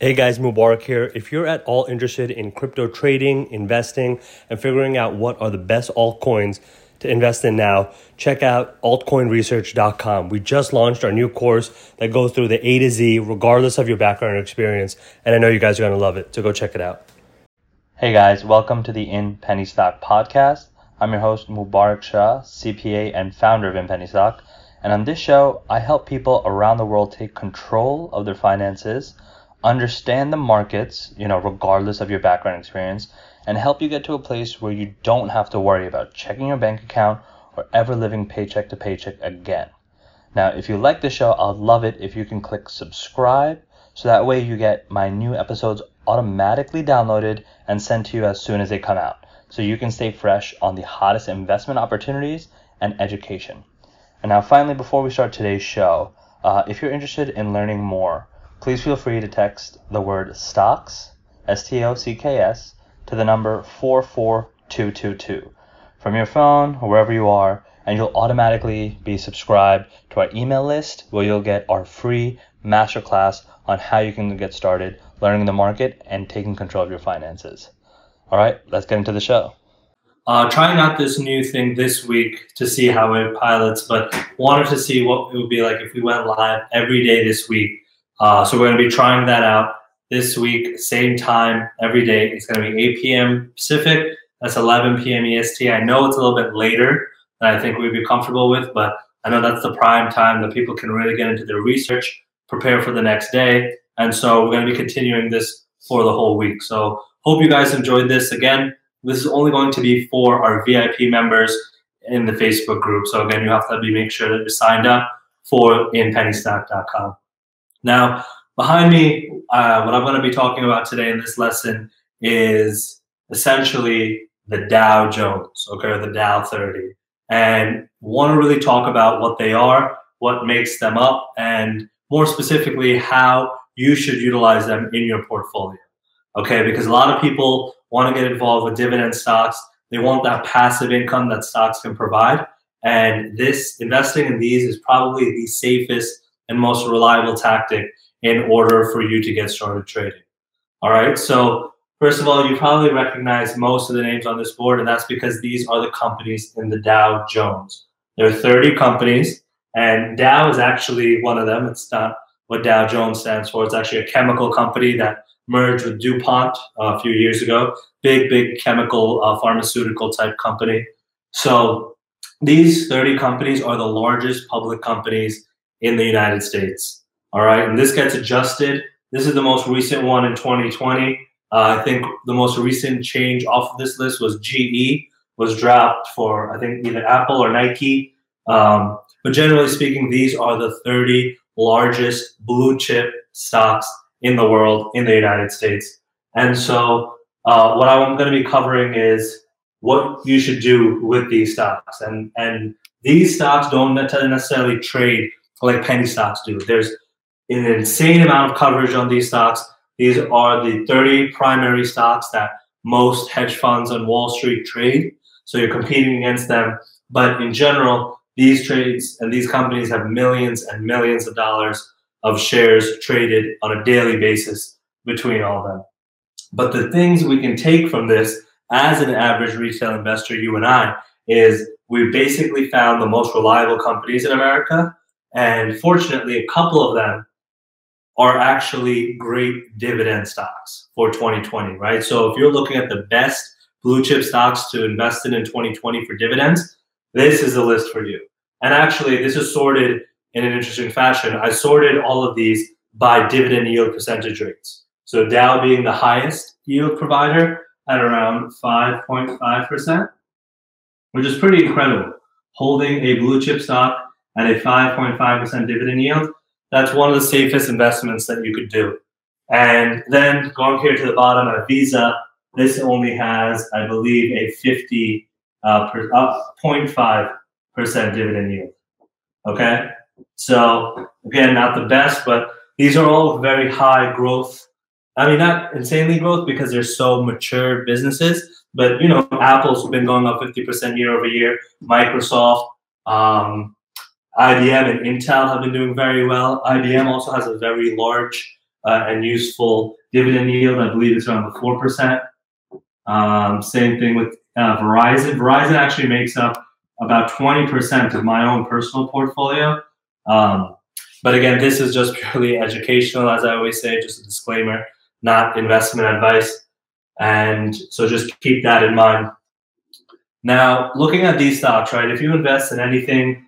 Hey guys, Mubarak here. If you're at all interested in crypto trading, investing, and figuring out what are the best altcoins to invest in now, check out altcoinresearch.com. We just launched our new course that goes through the A to Z, regardless of your background or experience. And I know you guys are going to love it. So go check it out. Hey guys, welcome to the In Penny Stock podcast. I'm your host, Mubarak Shah, CPA and founder of In Penny Stock. And on this show, I help people around the world take control of their finances understand the markets, you know, regardless of your background experience, and help you get to a place where you don't have to worry about checking your bank account or ever living paycheck to paycheck again. Now, if you like the show, I'd love it if you can click subscribe so that way you get my new episodes automatically downloaded and sent to you as soon as they come out so you can stay fresh on the hottest investment opportunities and education. And now, finally, before we start today's show, uh, if you're interested in learning more, please feel free to text the word stocks, S T O C K S, to the number 44222 from your phone or wherever you are, and you'll automatically be subscribed to our email list where you'll get our free masterclass on how you can get started learning the market and taking control of your finances. All right, let's get into the show. Uh, trying out this new thing this week to see how it pilots, but wanted to see what it would be like if we went live every day this week uh, so we're going to be trying that out this week, same time every day. It's going to be 8 p.m. Pacific. That's 11 p.m. EST. I know it's a little bit later than I think we'd be comfortable with, but I know that's the prime time that people can really get into their research, prepare for the next day. And so we're going to be continuing this for the whole week. So hope you guys enjoyed this. Again, this is only going to be for our VIP members in the Facebook group. So again, you have to be make sure that you're signed up for inpennystock.com. Now, behind me, uh, what I'm going to be talking about today in this lesson is essentially the Dow Jones, okay, the Dow 30, and want to really talk about what they are, what makes them up, and more specifically, how you should utilize them in your portfolio. Okay, because a lot of people want to get involved with dividend stocks. They want that passive income that stocks can provide. And this investing in these is probably the safest and most reliable tactic in order for you to get started trading. All right. So, first of all, you probably recognize most of the names on this board, and that's because these are the companies in the Dow Jones. There are 30 companies, and Dow is actually one of them. It's not what Dow Jones stands for. It's actually a chemical company that merged with DuPont uh, a few years ago. Big, big chemical, uh, pharmaceutical type company. So, these 30 companies are the largest public companies in the United States. All right, and this gets adjusted. This is the most recent one in 2020. Uh, I think the most recent change off of this list was GE was dropped for I think either Apple or Nike. Um, but generally speaking, these are the 30 largest blue chip stocks in the world in the United States. And so, uh, what I'm going to be covering is what you should do with these stocks. And and these stocks don't necessarily trade like penny stocks do. There's an insane amount of coverage on these stocks. These are the 30 primary stocks that most hedge funds on Wall Street trade. So you're competing against them. But in general, these trades and these companies have millions and millions of dollars of shares traded on a daily basis between all of them. But the things we can take from this as an average retail investor, you and I, is we basically found the most reliable companies in America and fortunately, a couple of them are actually great dividend stocks for 2020, right? So if you're looking at the best blue chip stocks to invest in in 2020 for dividends, this is the list for you. And actually, this is sorted in an interesting fashion. I sorted all of these by dividend yield percentage rates. So Dow being the highest yield provider at around 5.5%, which is pretty incredible. Holding a blue chip stock at a 5.5% dividend yield, that's one of the safest investments that you could do. And then going here to the bottom at Visa, this only has, I believe, a 50 uh, per, uh, 0.5% dividend yield. Okay, so again, not the best, but these are all very high growth. I mean, not insanely growth because they're so mature businesses, but you know, Apple's been going up 50% year over year. Microsoft, um, IBM and Intel have been doing very well. IBM also has a very large uh, and useful dividend yield. I believe it's around the four percent. Um, same thing with uh, Verizon. Verizon actually makes up about twenty percent of my own personal portfolio. Um, but again, this is just purely educational, as I always say, just a disclaimer, not investment advice. And so just keep that in mind. Now, looking at these stocks, right? If you invest in anything,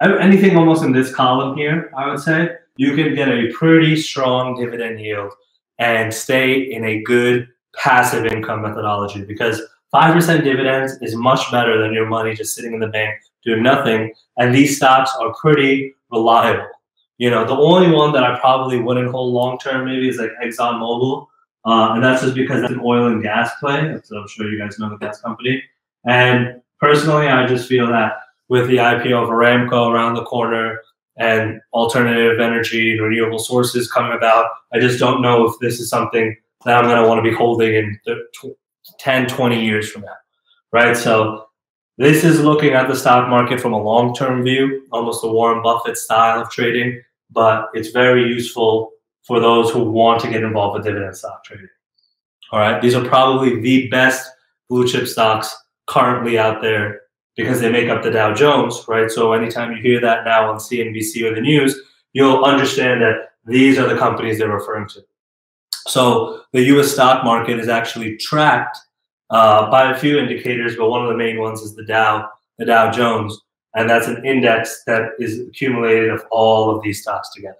anything almost in this column here, I would say, you can get a pretty strong dividend yield and stay in a good passive income methodology because 5% dividends is much better than your money just sitting in the bank doing nothing. And these stocks are pretty reliable. You know, the only one that I probably wouldn't hold long term maybe is like ExxonMobil. Uh, and that's just because it's an oil and gas play. So I'm sure you guys know the gas company. And personally, I just feel that with the IPO of Aramco around the corner and alternative energy and renewable sources coming about, I just don't know if this is something that I'm going to want to be holding in 10, 20 years from now. Right. So this is looking at the stock market from a long term view, almost a Warren Buffett style of trading, but it's very useful for those who want to get involved with dividend stock trading. All right. These are probably the best blue chip stocks currently out there because they make up the Dow Jones, right? So anytime you hear that now on CNBC or the news, you'll understand that these are the companies they're referring to. So the US stock market is actually tracked uh, by a few indicators, but one of the main ones is the Dow, the Dow Jones, and that's an index that is accumulated of all of these stocks together.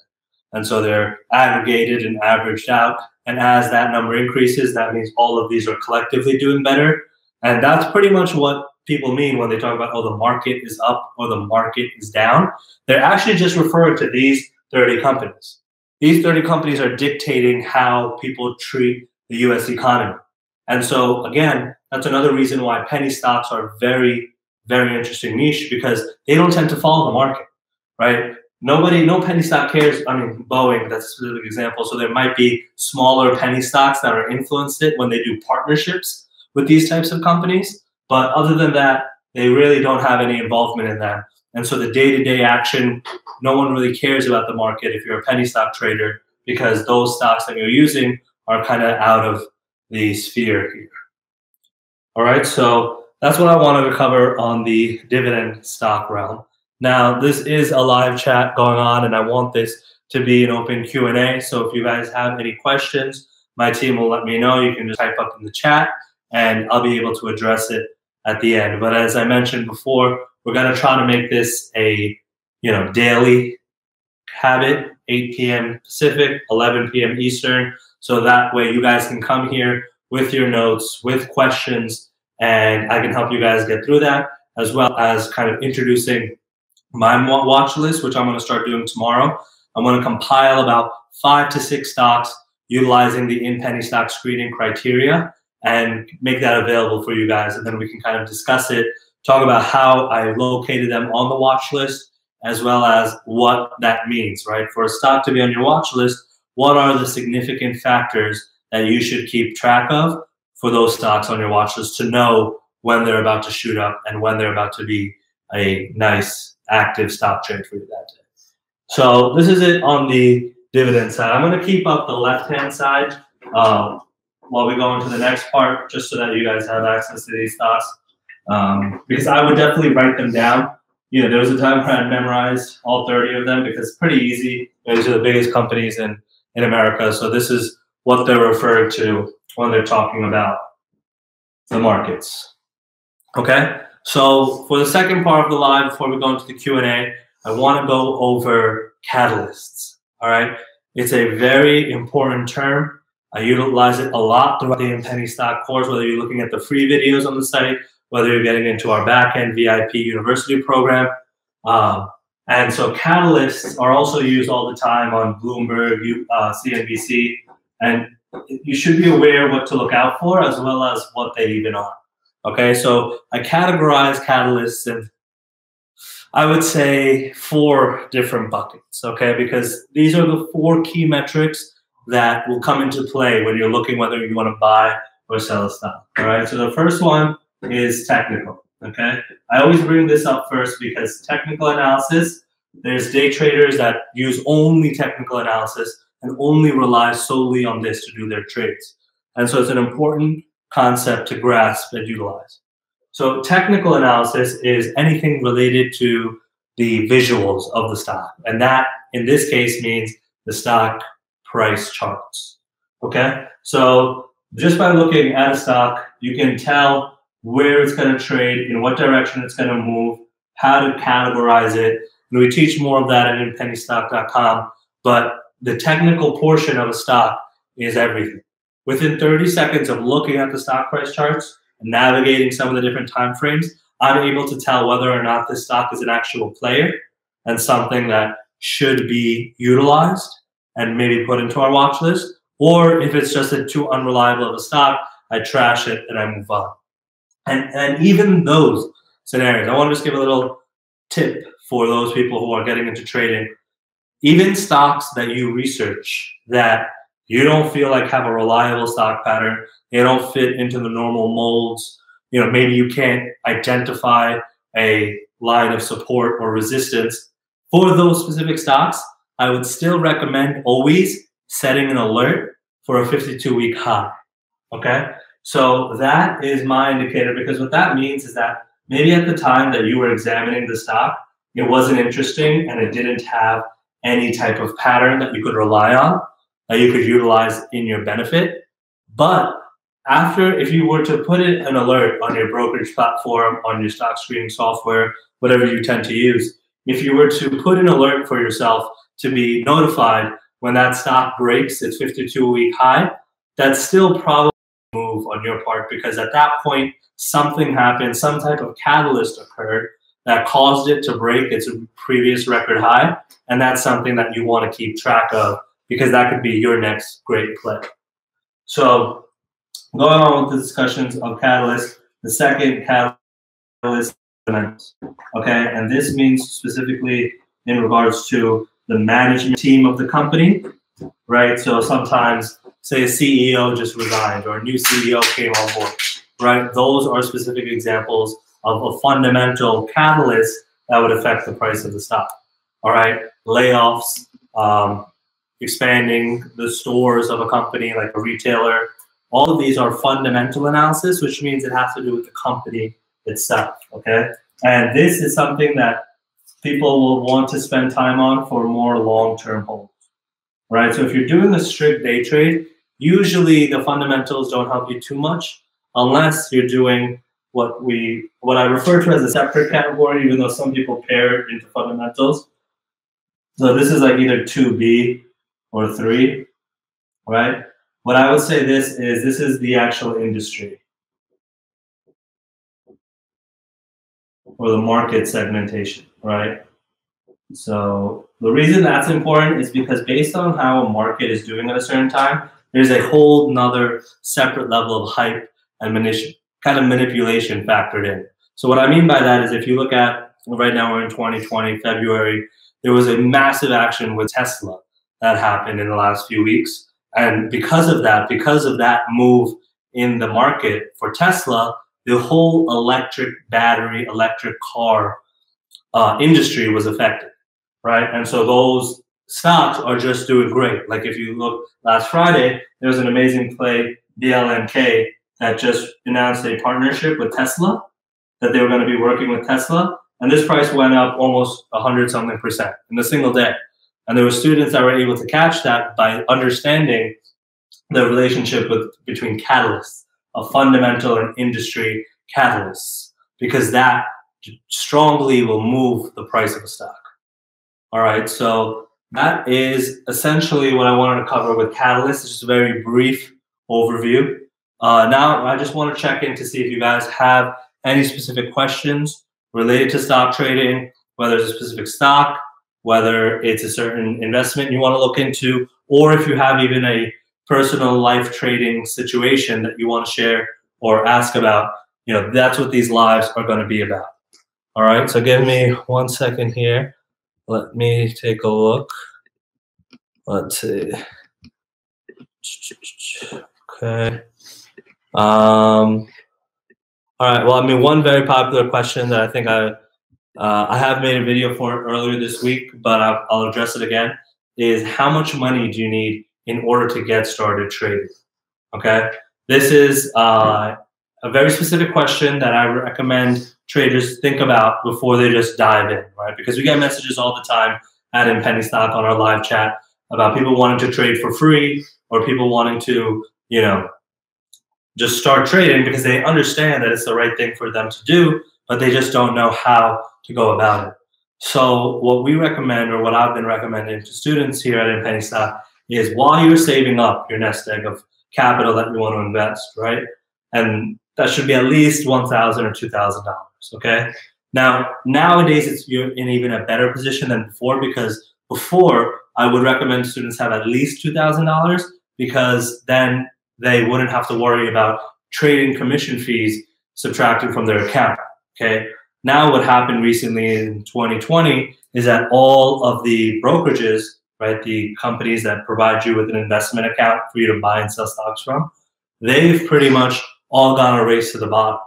And so they're aggregated and averaged out. And as that number increases, that means all of these are collectively doing better. And that's pretty much what people mean when they talk about, oh, the market is up or the market is down. They're actually just referring to these 30 companies. These 30 companies are dictating how people treat the US economy. And so, again, that's another reason why penny stocks are very, very interesting niche because they don't tend to follow the market, right? Nobody, no penny stock cares. I mean, Boeing, that's a specific example. So there might be smaller penny stocks that are influenced it when they do partnerships with these types of companies. But other than that, they really don't have any involvement in them. And so the day to day action, no one really cares about the market if you're a penny stock trader because those stocks that you're using are kind of out of the sphere here. All right, so that's what I wanted to cover on the dividend stock realm. Now, this is a live chat going on, and I want this to be an open Q&A. So if you guys have any questions, my team will let me know. You can just type up in the chat, and I'll be able to address it at the end. But as I mentioned before, we're going to try to make this a you know daily habit 8 p.m pacific 11 p.m eastern so that way you guys can come here with your notes with questions and i can help you guys get through that as well as kind of introducing my watch list which i'm going to start doing tomorrow i'm going to compile about five to six stocks utilizing the in penny stock screening criteria and make that available for you guys. And then we can kind of discuss it, talk about how I located them on the watch list, as well as what that means, right? For a stock to be on your watch list, what are the significant factors that you should keep track of for those stocks on your watch list to know when they're about to shoot up and when they're about to be a nice active stock trade for you that day. So this is it on the dividend side. I'm going to keep up the left hand side. Um, while we go into the next part, just so that you guys have access to these thoughts. Um, because I would definitely write them down. You know, there was a time when I memorized all 30 of them because it's pretty easy. These are the biggest companies in, in America. So this is what they're referring to when they're talking about the markets. Okay. So for the second part of the live, before we go into the Q&A, I want to go over catalysts. All right. It's a very important term I utilize it a lot throughout the Penny Stock course, whether you're looking at the free videos on the site, whether you're getting into our backend VIP university program. Um, and so catalysts are also used all the time on Bloomberg, uh, CNBC, and you should be aware what to look out for as well as what they even are. Okay, so I categorize catalysts in, I would say, four different buckets. Okay, because these are the four key metrics that will come into play when you're looking whether you want to buy or sell a stock. All right. So the first one is technical. Okay. I always bring this up first because technical analysis, there's day traders that use only technical analysis, and only rely solely on this to do their trades. And so it's an important concept to grasp and utilize. So technical analysis is anything related to the visuals of the stock. And that in this case means the stock price charts. Okay. So just by looking at a stock, you can tell where it's going to trade, in what direction it's going to move, how to categorize it. And we teach more of that at inpennystock.com. But the technical portion of a stock is everything. Within 30 seconds of looking at the stock price charts and navigating some of the different time frames, I'm able to tell whether or not this stock is an actual player and something that should be utilized and maybe put into our watch list. Or if it's just a too unreliable of a stock, I trash it and I move on. And and even those scenarios, I want to just give a little tip for those people who are getting into trading. Even stocks that you research that you don't feel like have a reliable stock pattern, they don't fit into the normal molds. You know, maybe you can't identify a line of support or resistance for those specific stocks. I would still recommend always setting an alert for a 52 week high. Okay. So that is my indicator because what that means is that maybe at the time that you were examining the stock, it wasn't interesting and it didn't have any type of pattern that you could rely on that you could utilize in your benefit. But after, if you were to put it an alert on your brokerage platform, on your stock screening software, whatever you tend to use, if you were to put an alert for yourself to be notified when that stock breaks its 52 week high, that's still probably a move on your part because at that point, something happened, some type of catalyst occurred that caused it to break its previous record high. And that's something that you want to keep track of because that could be your next great play. So, going on with the discussions of catalyst, the second catalyst, okay, and this means specifically in regards to the management team of the company, right? So sometimes, say a CEO just resigned or a new CEO came on board, right? Those are specific examples of a fundamental catalyst that would affect the price of the stock. All right, layoffs, um, expanding the stores of a company like a retailer. All of these are fundamental analysis, which means it has to do with the company itself. Okay, and this is something that people will want to spend time on for more long-term holds. Right. So if you're doing a strict day trade, usually the fundamentals don't help you too much unless you're doing what we what I refer to as a separate category, even though some people pair it into fundamentals. So this is like either 2B or 3, right? What I would say this is this is the actual industry or the market segmentation, right? So the reason that's important is because based on how a market is doing at a certain time, there's a whole nother separate level of hype and manipulation kind of manipulation factored in. So what I mean by that is if you look at right now we're in 2020 February, there was a massive action with Tesla that happened in the last few weeks. And because of that, because of that move in the market for Tesla, the whole electric battery, electric car uh, industry was affected, right? And so those stocks are just doing great. Like if you look last Friday, there was an amazing play, BLNK, that just announced a partnership with Tesla, that they were going to be working with Tesla. And this price went up almost 100 something percent in a single day. And there were students that were able to catch that by understanding the relationship with between catalysts, a fundamental and industry catalysts, because that strongly will move the price of a stock. All right, so that is essentially what I wanted to cover with Catalyst. It's just a very brief overview. Uh, now, I just want to check in to see if you guys have any specific questions related to stock trading, whether it's a specific stock, whether it's a certain investment you want to look into, or if you have even a personal life trading situation that you want to share or ask about. You know, that's what these lives are going to be about. All right, so give me one second here. Let me take a look. Let's see. Okay. Um, all right. Well, I mean, one very popular question that I think I uh, I have made a video for earlier this week, but I'll, I'll address it again. is how much money do you need in order to get started trading? Okay, this is uh, a very specific question that I recommend traders think about before they just dive in, right? Because we get messages all the time at In Penny Stock on our live chat about people wanting to trade for free or people wanting to, you know, just start trading because they understand that it's the right thing for them to do, but they just don't know how to go about it. So what we recommend, or what I've been recommending to students here at In Penny Stock, is while you're saving up your nest egg of capital that you want to invest, right? And that should be at least one thousand or two thousand dollars. Okay. Now nowadays it's you're in even a better position than before because before I would recommend students have at least two thousand dollars because then they wouldn't have to worry about trading commission fees subtracted from their account. Okay. Now, what happened recently in 2020 is that all of the brokerages, right, the companies that provide you with an investment account for you to buy and sell stocks from, they've pretty much all gone a race to the bottom,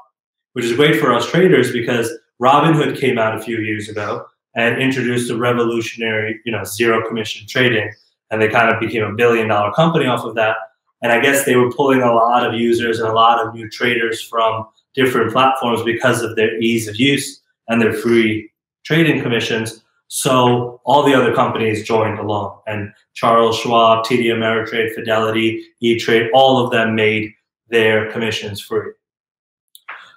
which is great for us traders because Robinhood came out a few years ago and introduced a revolutionary, you know, zero commission trading, and they kind of became a billion dollar company off of that. And I guess they were pulling a lot of users and a lot of new traders from different platforms because of their ease of use and their free trading commissions. So all the other companies joined along, and Charles Schwab, TD Ameritrade, Fidelity, E-Trade, all of them made their commissions free.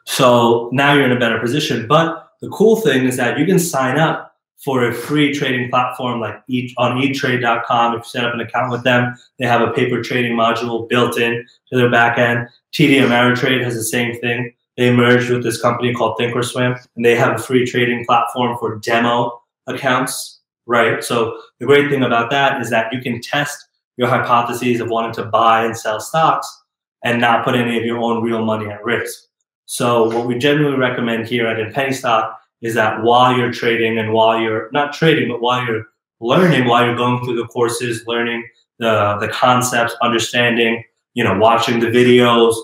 So now you're in a better position. But the cool thing is that you can sign up for a free trading platform like each on etrade.com. If you set up an account with them, they have a paper trading module built in to their backend. TD Ameritrade has the same thing. They merged with this company called Thinkorswim, and they have a free trading platform for demo accounts. Right. So the great thing about that is that you can test your hypotheses of wanting to buy and sell stocks and not put any of your own real money at risk. So what we generally recommend here at In Penny Stock is that while you're trading and while you're not trading, but while you're learning, while you're going through the courses, learning the the concepts, understanding, you know, watching the videos,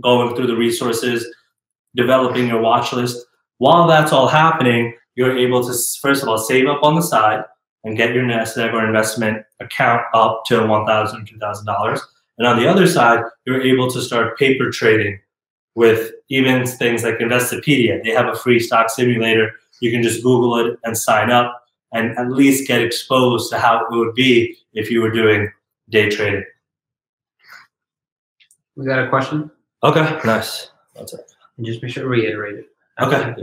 going through the resources, developing your watch list. While that's all happening, you're able to first of all save up on the side and get your nest egg or investment account up to $1,000, $2,000. And on the other side, you're able to start paper trading with even things like Investopedia. They have a free stock simulator. You can just Google it and sign up and at least get exposed to how it would be if you were doing day trading. We got a question? Okay, nice. That's it. And just make sure to reiterate it. Okay.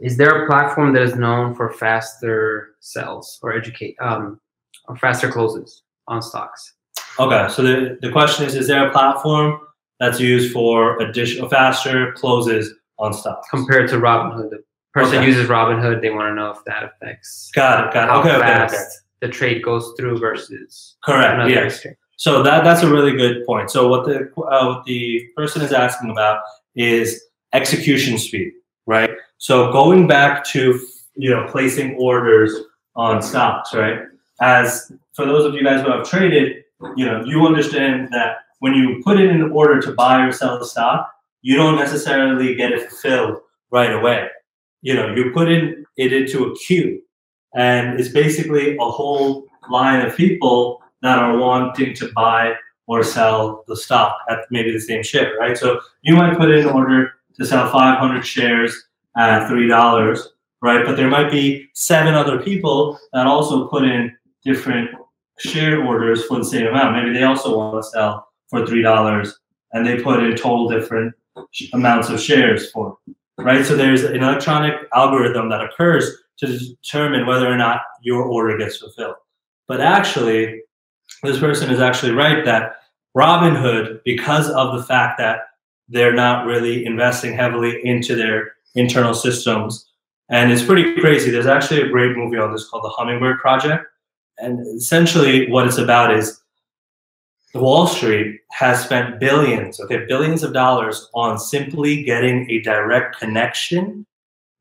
Is there a platform that is known for faster sells or educate um, or faster closes on stocks? Okay, so the, the question is, is there a platform that's used for additional faster closes on stocks compared to Robinhood? The person Okay. uses Robinhood, they want to know if that affects Got it. Got it. how Okay. Okay. fast Okay. the trade goes through versus Correct. Yes. So that that's a really good point. So what the uh, what the person is asking about is execution speed, right? So going back to you know placing orders on stocks, right? As for those of you guys who have traded, you know you understand that when you put in an order to buy or sell stock, you don't necessarily get it fulfilled right away. You know you put in it into a queue, and it's basically a whole line of people that are wanting to buy or sell the stock at maybe the same share, right? So you might put in an order to sell 500 shares at three dollars, right? But there might be seven other people that also put in different share orders for the same amount. Maybe they also want to sell for three dollars, and they put in total different amounts of shares for, right? So there's an electronic algorithm that occurs to determine whether or not your order gets fulfilled. But actually, this person is actually right that Robinhood, because of the fact that they're not really investing heavily into their internal systems, and it's pretty crazy. There's actually a great movie on this called The Hummingbird Project. And essentially, what it's about is Wall Street has spent billions, okay, billions of dollars on simply getting a direct connection,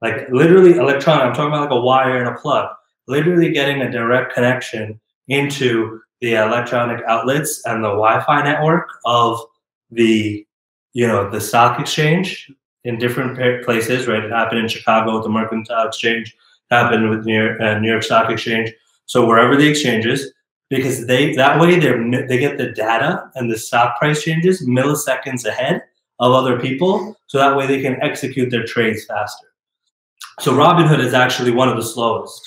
like literally electronic. I'm talking about like a wire and a plug, literally getting a direct connection into the electronic outlets and the Wi-Fi network of the, you know, the stock exchange in different places. Right, it happened in Chicago with the Mercantile Exchange, happened with New York, uh, New York Stock Exchange. So wherever the exchange is, because they that way they they get the data and the stock price changes milliseconds ahead of other people, so that way they can execute their trades faster. So Robinhood is actually one of the slowest,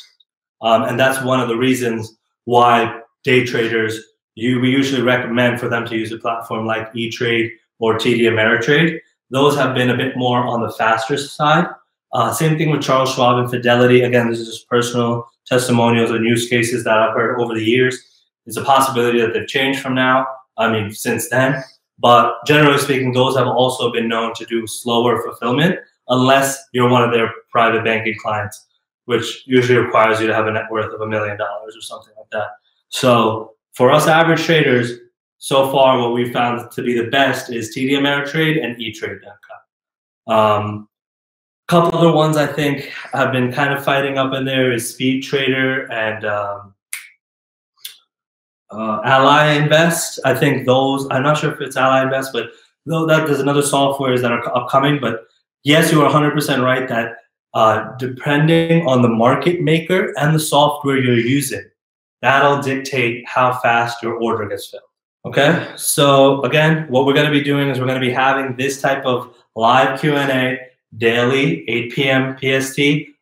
um, and that's one of the reasons why day traders you we usually recommend for them to use a platform like E Trade or TD Ameritrade. Those have been a bit more on the faster side. Uh, same thing with Charles Schwab and Fidelity. Again, this is just personal testimonials and use cases that I've heard over the years. It's a possibility that they've changed from now. I mean, since then. But generally speaking, those have also been known to do slower fulfillment unless you're one of their private banking clients, which usually requires you to have a net worth of a million dollars or something like that. So for us average traders, so far what we found to be the best is TD Ameritrade and eTrade.com. Um, couple other ones I think have been kind of fighting up in there is Speed Trader and um, uh, Ally Invest. I think those. I'm not sure if it's Ally Invest, but though that there's another softwares that are upcoming. But yes, you are 100% right that uh, depending on the market maker and the software you're using, that'll dictate how fast your order gets filled. Okay, so again, what we're going to be doing is we're going to be having this type of live Q&A daily, 8 p.m. PST,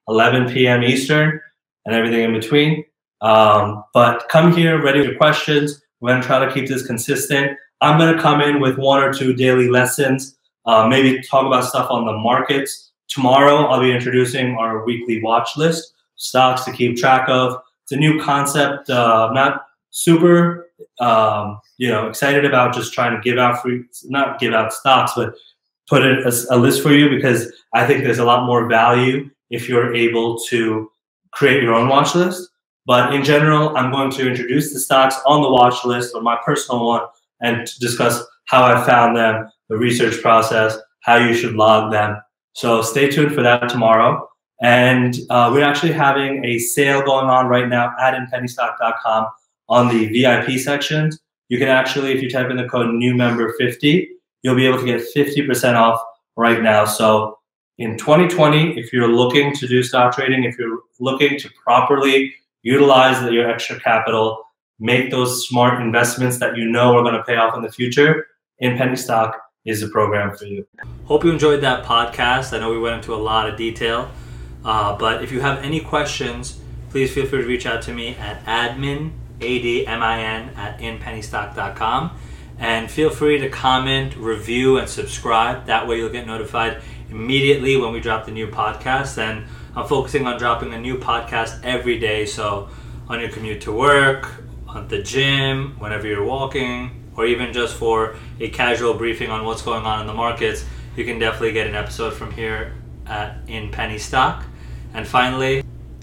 11 p.m. Eastern, and everything in between. Um, but come here ready with your questions. We're going to try to keep this consistent. I'm going to come in with one or two daily lessons, uh, maybe talk about stuff on the markets. Tomorrow, I'll be introducing our weekly watch list, stocks to keep track of. It's a new concept. Uh, I'm not super, um, you know, excited about just trying to give out free, not give out stocks, but put a, a, list for you because I think there's a lot more value if you're able to create your own watch list. But in general, I'm going to introduce the stocks on the watch list or my personal one and discuss how I found them, the research process, how you should log them. So stay tuned for that tomorrow. And uh, we're actually having a sale going on right now at inpennystock.com on the VIP sections. You can actually, if you type in the code new member 50, you'll be able to get 50% off right now. So in 2020, if you're looking to do stock trading, if you're looking to properly utilize your extra capital, make those smart investments that you know are going to pay off in the future, in Penny Stock is the program for you. Hope you enjoyed that podcast. I know we went into a lot of detail, uh, but if you have any questions, please feel free to reach out to me at admin, A-D-M-I-N, at inpennystock.com. And feel free to comment, review, and subscribe. That way you'll get notified immediately when we drop the new podcast. And I'm focusing on dropping a new podcast every day. So on your commute to work, at the gym, whenever you're walking, or even just for a casual briefing on what's going on in the markets, you can definitely get an episode from here at in Penny Stock. And finally,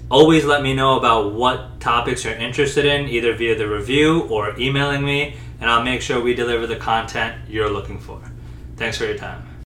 always let me know about what topics you're interested in, either via the review or emailing me, and I'll make sure we deliver the content you're looking for. Thanks for your time.